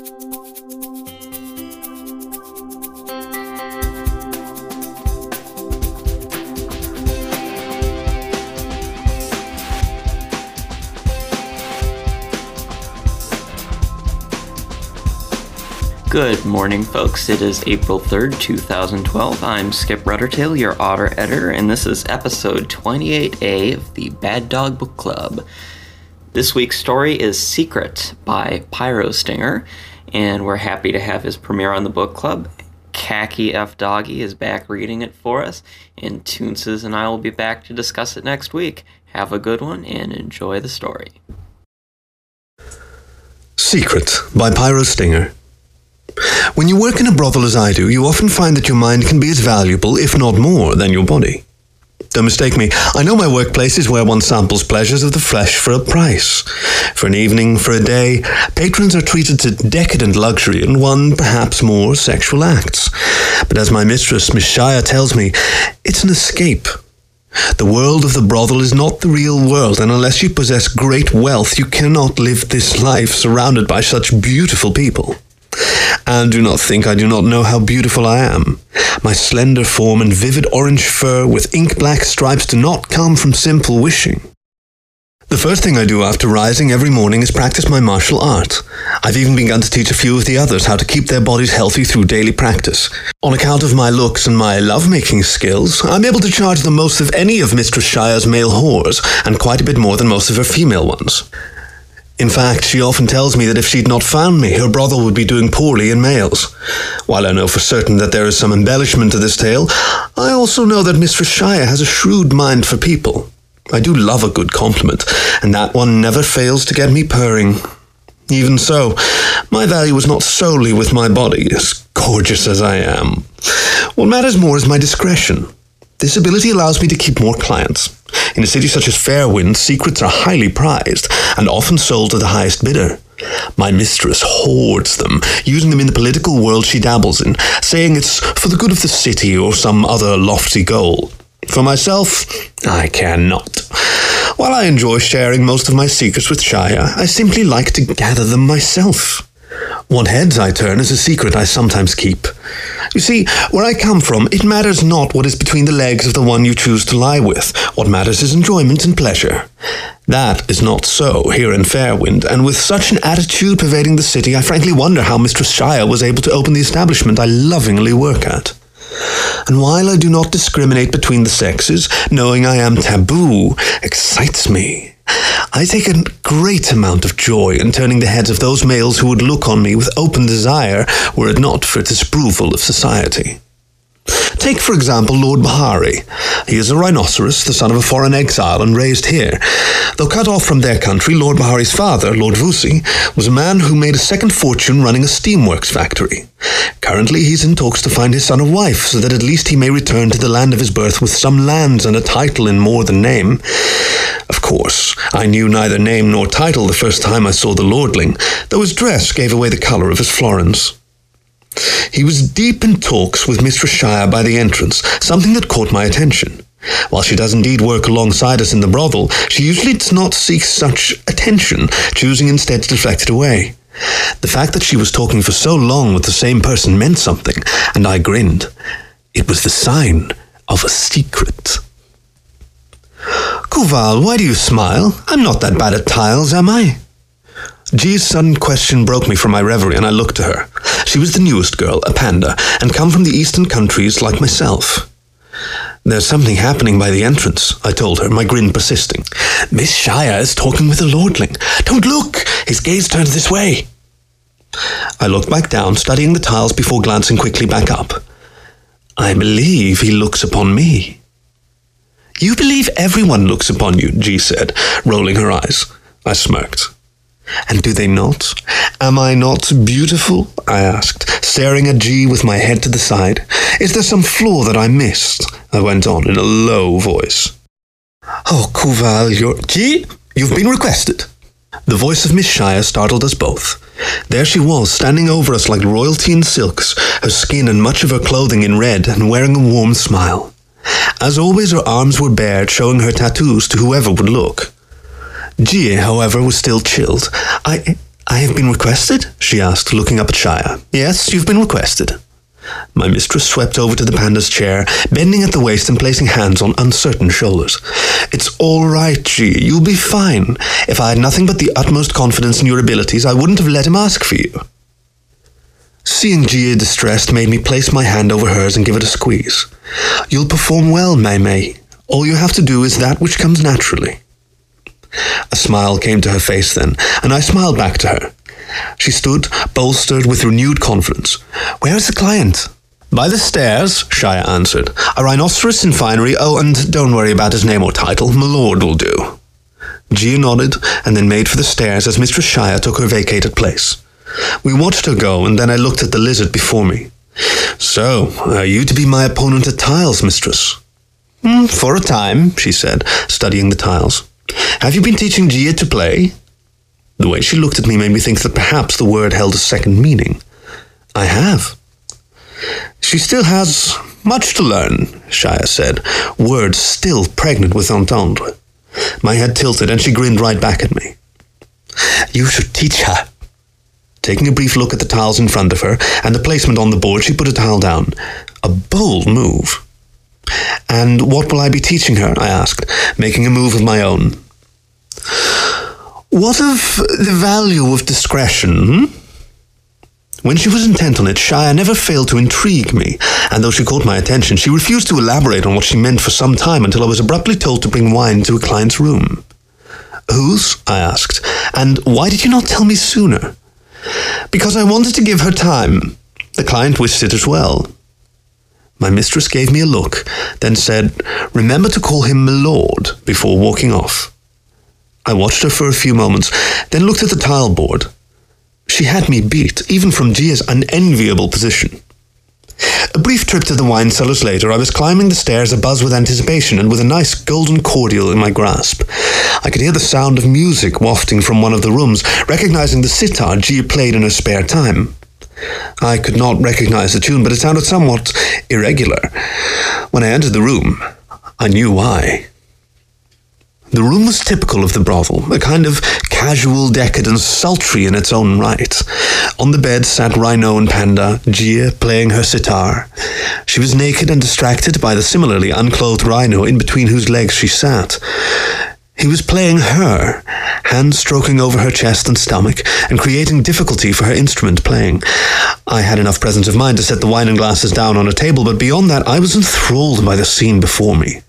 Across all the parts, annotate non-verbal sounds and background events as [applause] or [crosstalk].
Good morning, folks. It is April 3rd, 2012. I'm Skip Ruddertail, your otter editor, and this is episode 28A of the Bad Dog Book Club. This week's story is Secret by Pyrostinger, and we're happy to have his premiere on the book club. Khaki F Doggy is back reading it for us, and Toonses and I will be back to discuss it next week. Have a good one and enjoy the story. Secret by Pyrostinger. When you work in a brothel as I do, you often find that your mind can be as valuable, if not more, than your body. Don't mistake me, I know my workplace is where one samples pleasures of the flesh for a price. For an evening, for a day, patrons are treated to decadent luxury and one, perhaps more, sexual acts. But as my mistress, Miss Shire, tells me, it's an escape. The world of the brothel is not the real world, and unless you possess great wealth, you cannot live this life surrounded by such beautiful people. And do not think I do not know how beautiful I am. My slender form and vivid orange fur with ink black stripes do not come from simple wishing. The first thing I do after rising every morning is practice my martial art. I've even begun to teach a few of the others how to keep their bodies healthy through daily practice. On account of my looks and my lovemaking skills, I'm able to charge the most of any of Mistress Shire's male whores, and quite a bit more than most of her female ones. In fact, she often tells me that if she'd not found me, her brother would be doing poorly in males. While I know for certain that there is some embellishment to this tale, I also know that Mistress Shire has a shrewd mind for people. I do love a good compliment, and that one never fails to get me purring. Even so, my value is not solely with my body, as gorgeous as I am. What matters more is my discretion. This ability allows me to keep more clients. In a city such as Fairwind, secrets are highly prized and often sold to the highest bidder. My mistress hoards them, using them in the political world she dabbles in, saying it's for the good of the city or some other lofty goal. For myself, I care not. While I enjoy sharing most of my secrets with Shire, I simply like to gather them myself. What heads I turn is a secret I sometimes keep. You see, where I come from, it matters not what is between the legs of the one you choose to lie with. What matters is enjoyment and pleasure. That is not so here in Fairwind, and with such an attitude pervading the city, I frankly wonder how Mistress Shire was able to open the establishment I lovingly work at. And while I do not discriminate between the sexes, knowing I am taboo excites me. I take a great amount of joy in turning the heads of those males who would look on me with open desire were it not for disapproval of society. Take, for example, Lord Bahari. He is a rhinoceros, the son of a foreign exile, and raised here. Though cut off from their country, Lord Bahari's father, Lord Vusi, was a man who made a second fortune running a steamworks factory. Currently, he's in talks to find his son a wife, so that at least he may return to the land of his birth with some lands and a title in more than name. Of course, I knew neither name nor title the first time I saw the lordling, though his dress gave away the colour of his florins. He was deep in talks with Mistress Shire by the entrance, something that caught my attention. While she does indeed work alongside us in the brothel, she usually does not seek such attention, choosing instead to deflect it away. The fact that she was talking for so long with the same person meant something, and I grinned. It was the sign of a secret. Kuval, why do you smile? I'm not that bad at tiles, am I? G's sudden question broke me from my reverie, and I looked to her. She was the newest girl, a panda, and come from the eastern countries like myself. There's something happening by the entrance, I told her, my grin persisting. Miss Shire is talking with the lordling. Don't look! His gaze turns this way. I looked back down, studying the tiles before glancing quickly back up. I believe he looks upon me. You believe everyone looks upon you, G said, rolling her eyes. I smirked. And do they not? Am I not beautiful? I asked, staring at G with my head to the side. Is there some flaw that I missed? I went on in a low voice. Oh, Kuval, you're. G? You've been requested. The voice of Miss Shire startled us both. There she was, standing over us like royalty in silks, her skin and much of her clothing in red, and wearing a warm smile. As always, her arms were bared, showing her tattoos to whoever would look. Gia, however, was still chilled. I I have been requested? she asked, looking up at Shia. Yes, you've been requested. My mistress swept over to the panda's chair, bending at the waist and placing hands on uncertain shoulders. It's all right, G. You'll be fine. If I had nothing but the utmost confidence in your abilities, I wouldn't have let him ask for you. Seeing Gia distressed made me place my hand over hers and give it a squeeze. You'll perform well, Mei Mei. All you have to do is that which comes naturally. A smile came to her face then, and I smiled back to her. She stood, bolstered with renewed confidence. Where is the client? By the stairs, Shia answered. A rhinoceros in finery. Oh, and don't worry about his name or title. Milord will do. Gia nodded and then made for the stairs as Mistress Shia took her vacated place. We watched her go, and then I looked at the lizard before me. So, are you to be my opponent at tiles, mistress? Mm, for a time, she said, studying the tiles. Have you been teaching Gia to play? The way she looked at me made me think that perhaps the word held a second meaning. I have. She still has much to learn, Shia said, words still pregnant with entendre. My head tilted and she grinned right back at me. You should teach her. Taking a brief look at the tiles in front of her and the placement on the board, she put a tile down. A bold move. And what will I be teaching her? I asked, making a move of my own. What of the value of discretion? When she was intent on it, Shia never failed to intrigue me, and though she caught my attention, she refused to elaborate on what she meant for some time until I was abruptly told to bring wine to a client's room. Whose? I asked, and why did you not tell me sooner? Because I wanted to give her time. The client wished it as well. My mistress gave me a look, then said, Remember to call him milord before walking off. I watched her for a few moments, then looked at the tile board. She had me beat, even from Gia's unenviable position. A brief trip to the wine cellars later, I was climbing the stairs abuzz with anticipation and with a nice golden cordial in my grasp. I could hear the sound of music wafting from one of the rooms, recognizing the sitar Gia played in her spare time. I could not recognize the tune, but it sounded somewhat irregular. When I entered the room, I knew why. The room was typical of the brothel, a kind of casual decadence, sultry in its own right. On the bed sat Rhino and Panda, Gia playing her sitar. She was naked and distracted by the similarly unclothed Rhino in between whose legs she sat. He was playing her, hands stroking over her chest and stomach, and creating difficulty for her instrument playing. I had enough presence of mind to set the wine and glasses down on a table, but beyond that, I was enthralled by the scene before me.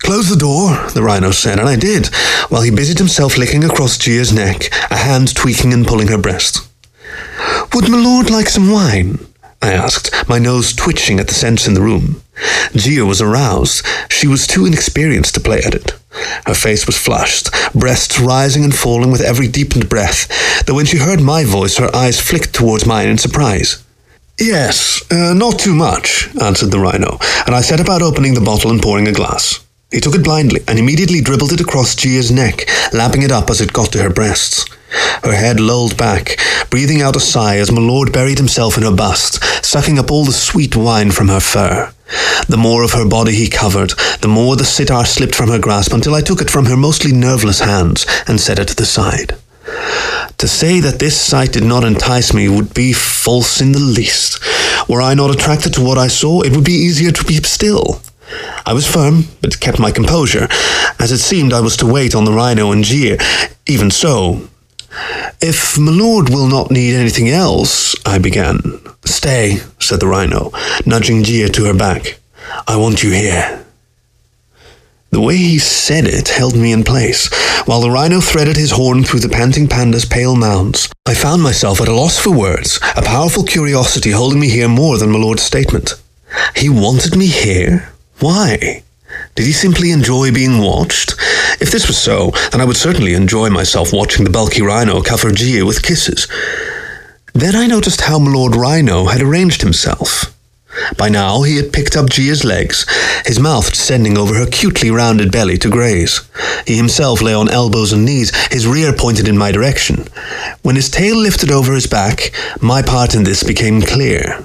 Close the door, the rhino said, and I did, while he busied himself licking across Gia's neck, a hand tweaking and pulling her breast. Would my lord like some wine? I asked, my nose twitching at the scents in the room. Gia was aroused. She was too inexperienced to play at it. Her face was flushed, breasts rising and falling with every deepened breath, though when she heard my voice, her eyes flicked towards mine in surprise. Yes, uh, not too much, answered the rhino, and I set about opening the bottle and pouring a glass. He took it blindly and immediately dribbled it across Gia's neck, lapping it up as it got to her breasts. Her head lolled back, breathing out a sigh as Milord buried himself in her bust, sucking up all the sweet wine from her fur. The more of her body he covered, the more the sitar slipped from her grasp until I took it from her mostly nerveless hands and set it to the side. To say that this sight did not entice me would be false in the least. Were I not attracted to what I saw, it would be easier to keep still. I was firm, but kept my composure, as it seemed I was to wait on the rhino and Gia. Even so, if my lord will not need anything else, I began. Stay, said the rhino, nudging Gia to her back. I want you here. The way he said it held me in place, while the rhino threaded his horn through the panting panda's pale mounds. I found myself at a loss for words, a powerful curiosity holding me here more than my lord's statement. He wanted me here? Why? Did he simply enjoy being watched? If this was so, then I would certainly enjoy myself watching the bulky rhino cover Gia with kisses. Then I noticed how my Lord Rhino had arranged himself. By now he had picked up Gia's legs, his mouth descending over her cutely rounded belly to graze. He himself lay on elbows and knees, his rear pointed in my direction. When his tail lifted over his back, my part in this became clear.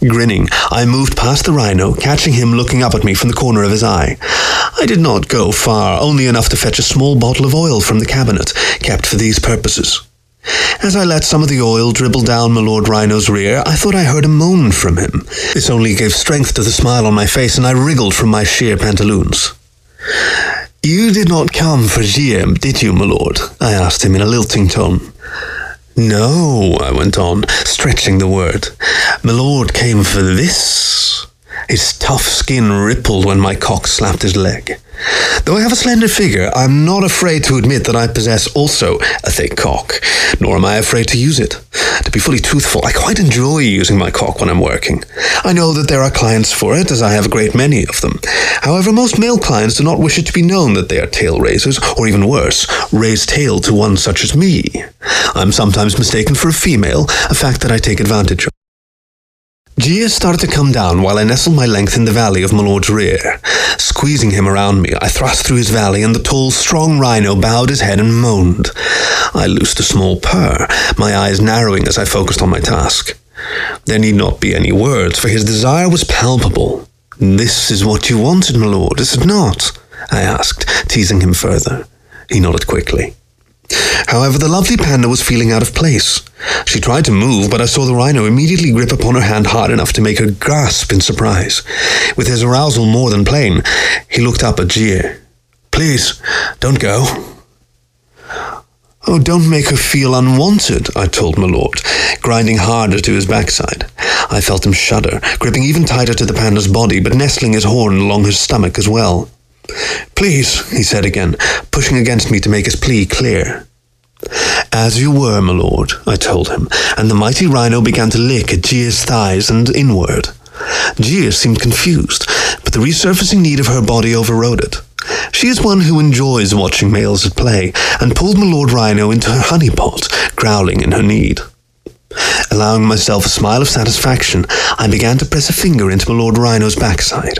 Grinning, I moved past the rhino, catching him looking up at me from the corner of his eye. I did not go far, only enough to fetch a small bottle of oil from the cabinet, kept for these purposes. As I let some of the oil dribble down my Lord Rhino's rear, I thought I heard a moan from him. This only gave strength to the smile on my face, and I wriggled from my sheer pantaloons. You did not come for Gia, did you, my lord? I asked him in a lilting tone. No, I went on, stretching the word. My lord came for this. His tough skin rippled when my cock slapped his leg. Though I have a slender figure, I'm not afraid to admit that I possess also a thick cock, nor am I afraid to use it. To be fully truthful, I quite enjoy using my cock when I'm working. I know that there are clients for it, as I have a great many of them. However, most male clients do not wish it to be known that they are tail raisers, or even worse, raise tail to one such as me. I'm sometimes mistaken for a female, a fact that I take advantage of. Gia started to come down while I nestled my length in the valley of my lord's rear. Squeezing him around me, I thrust through his valley, and the tall, strong rhino bowed his head and moaned. I loosed a small purr, my eyes narrowing as I focused on my task. There need not be any words, for his desire was palpable. This is what you wanted, my lord, is it not? I asked, teasing him further. He nodded quickly. However, the lovely panda was feeling out of place. She tried to move, but I saw the rhino immediately grip upon her hand hard enough to make her gasp in surprise. With his arousal more than plain, he looked up at Gia. Please, don't go. Oh, don't make her feel unwanted, I told my lord, grinding harder to his backside. I felt him shudder, gripping even tighter to the panda's body, but nestling his horn along his stomach as well. Please, he said again, pushing against me to make his plea clear. As you were, my lord, I told him, and the mighty rhino began to lick at Gia's thighs and inward. Gia seemed confused, but the resurfacing need of her body overrode it. She is one who enjoys watching males at play, and pulled my lord rhino into her honey pot, growling in her need. Allowing myself a smile of satisfaction, I began to press a finger into my lord rhino's backside.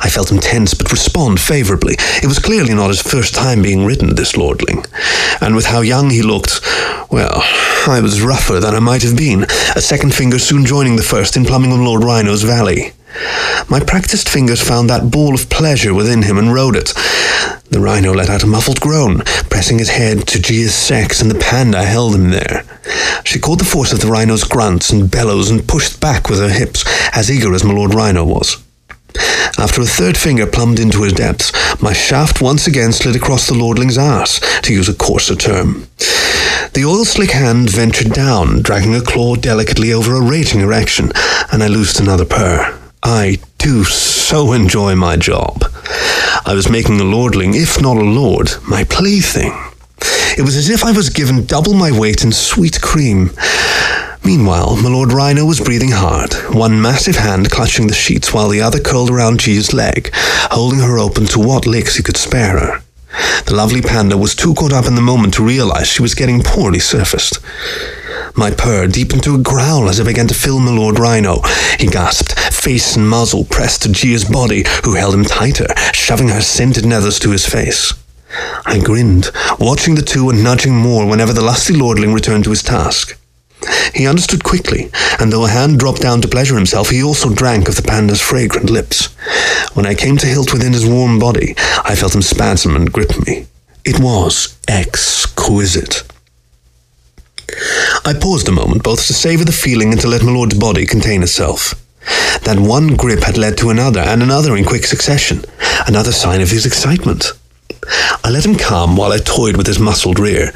I felt him tense but respond favorably. It was clearly not his first time being ridden, this lordling. And with how young he looked, well, I was rougher than I might have been, a second finger soon joining the first in plumbing on Lord Rhino's valley. My practiced fingers found that ball of pleasure within him and rode it. The rhino let out a muffled groan, pressing his head to Gia's sex, and the panda held him there. She caught the force of the rhino's grunts and bellows and pushed back with her hips, as eager as my lord rhino was. After a third finger plumbed into his depths, my shaft once again slid across the lordling's ass, to use a coarser term. The oil slick hand ventured down, dragging a claw delicately over a raging erection, and I loosed another purr. I do so enjoy my job. I was making the lordling, if not a lord, my plaything. It was as if I was given double my weight in sweet cream. Meanwhile, my Lord Rhino was breathing hard, one massive hand clutching the sheets while the other curled around Gia's leg, holding her open to what licks he could spare her. The lovely panda was too caught up in the moment to realize she was getting poorly surfaced. My purr deepened to a growl as I began to fill my Lord Rhino. He gasped, face and muzzle pressed to Gia's body, who held him tighter, shoving her scented nethers to his face. I grinned, watching the two and nudging more whenever the lusty lordling returned to his task. He understood quickly, and though a hand dropped down to pleasure himself, he also drank of the panda's fragrant lips. When I came to hilt within his warm body, I felt him spasm and grip me. It was exquisite. I paused a moment, both to savor the feeling and to let my lord's body contain itself. That one grip had led to another, and another in quick succession, another sign of his excitement. I let him calm while I toyed with his muscled rear.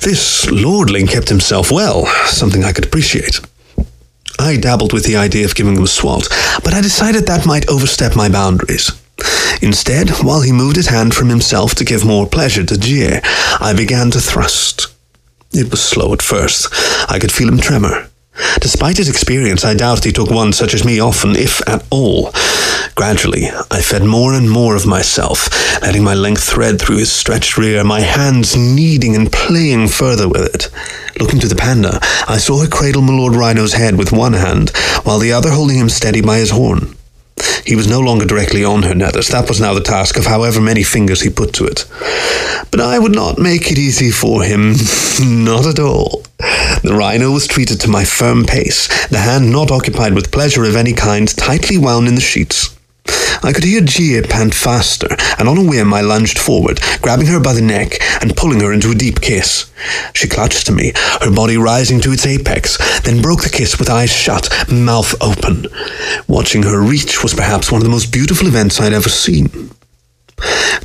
This lordling kept himself well, something I could appreciate. I dabbled with the idea of giving him a swat, but I decided that might overstep my boundaries. Instead, while he moved his hand from himself to give more pleasure to Gia, I began to thrust. It was slow at first. I could feel him tremor. Despite his experience, I doubt he took one such as me often, if at all. Gradually, I fed more and more of myself, letting my length thread through his stretched rear, my hands kneading and playing further with it. Looking to the panda, I saw her cradle my Lord Rhino's head with one hand, while the other holding him steady by his horn. He was no longer directly on her nethers. That was now the task of however many fingers he put to it. But I would not make it easy for him. [laughs] not at all. The rhino was treated to my firm pace, the hand not occupied with pleasure of any kind, tightly wound in the sheets. I could hear Gia pant faster, and on a whim I lunged forward, grabbing her by the neck and pulling her into a deep kiss. She clutched to me, her body rising to its apex, then broke the kiss with eyes shut, mouth open. Watching her reach was perhaps one of the most beautiful events I'd ever seen.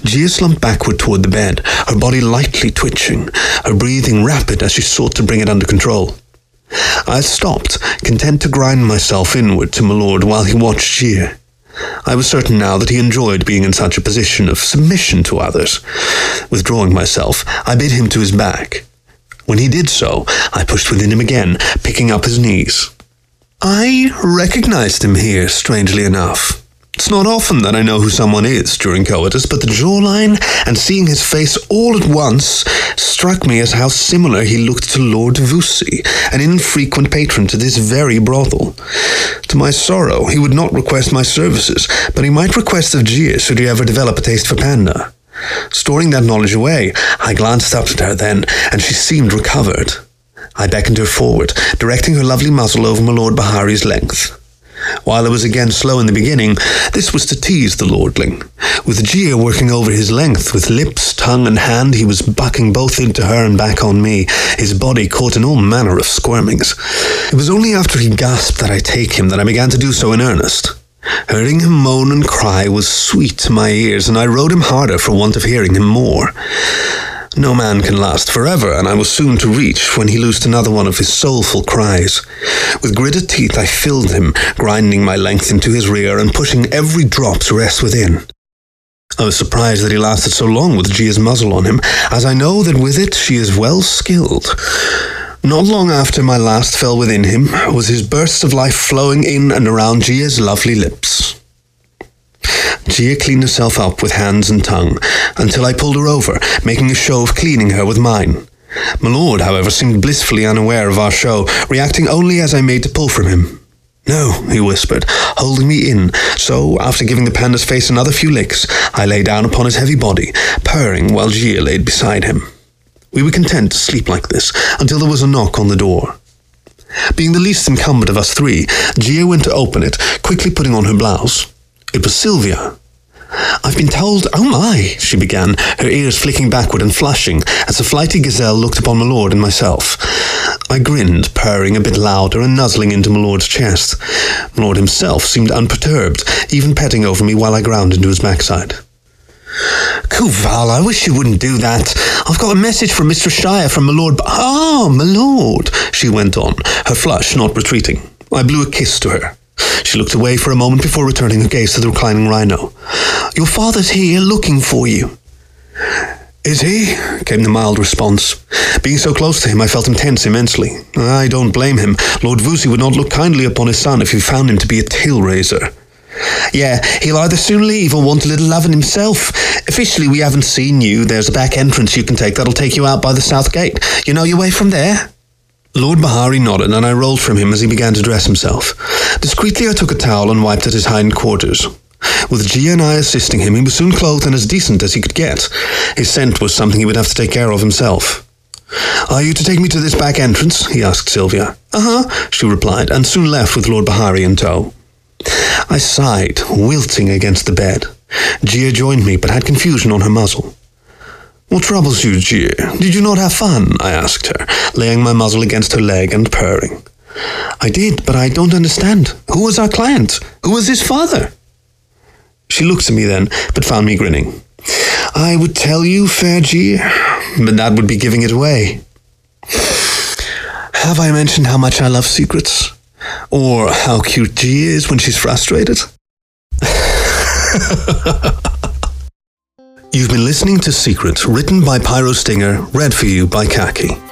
Gia slumped backward toward the bed, her body lightly twitching, her breathing rapid as she sought to bring it under control. I stopped, content to grind myself inward to my lord while he watched Gia. I was certain now that he enjoyed being in such a position of submission to others. Withdrawing myself, I bid him to his back. When he did so, I pushed within him again, picking up his knees. I recognized him here, strangely enough. It's not often that I know who someone is during coitus, but the jawline and seeing his face all at once struck me as how similar he looked to Lord Vusi, an infrequent patron to this very brothel. To my sorrow, he would not request my services, but he might request of Gia should he ever develop a taste for panda. Storing that knowledge away, I glanced up at her then, and she seemed recovered. I beckoned her forward, directing her lovely muzzle over my Lord Bahari's length. While I was again slow in the beginning, this was to tease the lordling. With Gia working over his length, with lips, tongue, and hand, he was bucking both into her and back on me, his body caught in all manner of squirmings. It was only after he gasped that I take him that I began to do so in earnest. Hearing him moan and cry was sweet to my ears, and I rode him harder for want of hearing him more. No man can last forever, and I was soon to reach when he loosed another one of his soulful cries. With gritted teeth, I filled him, grinding my length into his rear and pushing every drop to rest within. I was surprised that he lasted so long with Gia's muzzle on him, as I know that with it she is well skilled. Not long after my last fell within him was his bursts of life flowing in and around Gia's lovely lips. Gia cleaned herself up with hands and tongue until I pulled her over, making a show of cleaning her with mine. My lord, however, seemed blissfully unaware of our show, reacting only as I made to pull from him. No, he whispered, holding me in, so after giving the panda's face another few licks, I lay down upon his heavy body, purring while Gia laid beside him. We were content to sleep like this until there was a knock on the door. Being the least incumbent of us three, Gia went to open it, quickly putting on her blouse. It was Sylvia. I've been told, oh my, she began, her ears flicking backward and flashing as the flighty gazelle looked upon my lord and myself. I grinned, purring a bit louder and nuzzling into my lord's chest. My lord himself seemed unperturbed, even petting over me while I ground into his backside. Kuval, I wish you wouldn't do that. I've got a message from Mr. Shire from my lord. Ah, my lord, she went on, her flush not retreating. I blew a kiss to her. She looked away for a moment before returning her gaze to the reclining rhino. Your father's here looking for you. Is he? came the mild response. Being so close to him, I felt him tense immensely. I don't blame him. Lord Vusi would not look kindly upon his son if he found him to be a tail raiser. Yeah, he'll either soon leave or want a little loving himself. Officially, we haven't seen you. There's a back entrance you can take that'll take you out by the south gate. You know your way from there? Lord Bahari nodded, and I rolled from him as he began to dress himself. Discreetly, I took a towel and wiped at his hind quarters. With Gia and I assisting him, he was soon clothed and as decent as he could get. His scent was something he would have to take care of himself. Are you to take me to this back entrance? he asked Sylvia. Uh huh, she replied, and soon left with Lord Bahari in tow. I sighed, wilting against the bed. Gia joined me, but had confusion on her muzzle. What troubles you, Gia? Did you not have fun? I asked her, laying my muzzle against her leg and purring. I did, but I don't understand. Who was our client? Who was his father? She looked at me then, but found me grinning. I would tell you, fair Gia, but that would be giving it away. Have I mentioned how much I love secrets? Or how cute G is when she's frustrated? [laughs] You've been listening to Secrets, written by Pyrostinger, read for you by Khaki.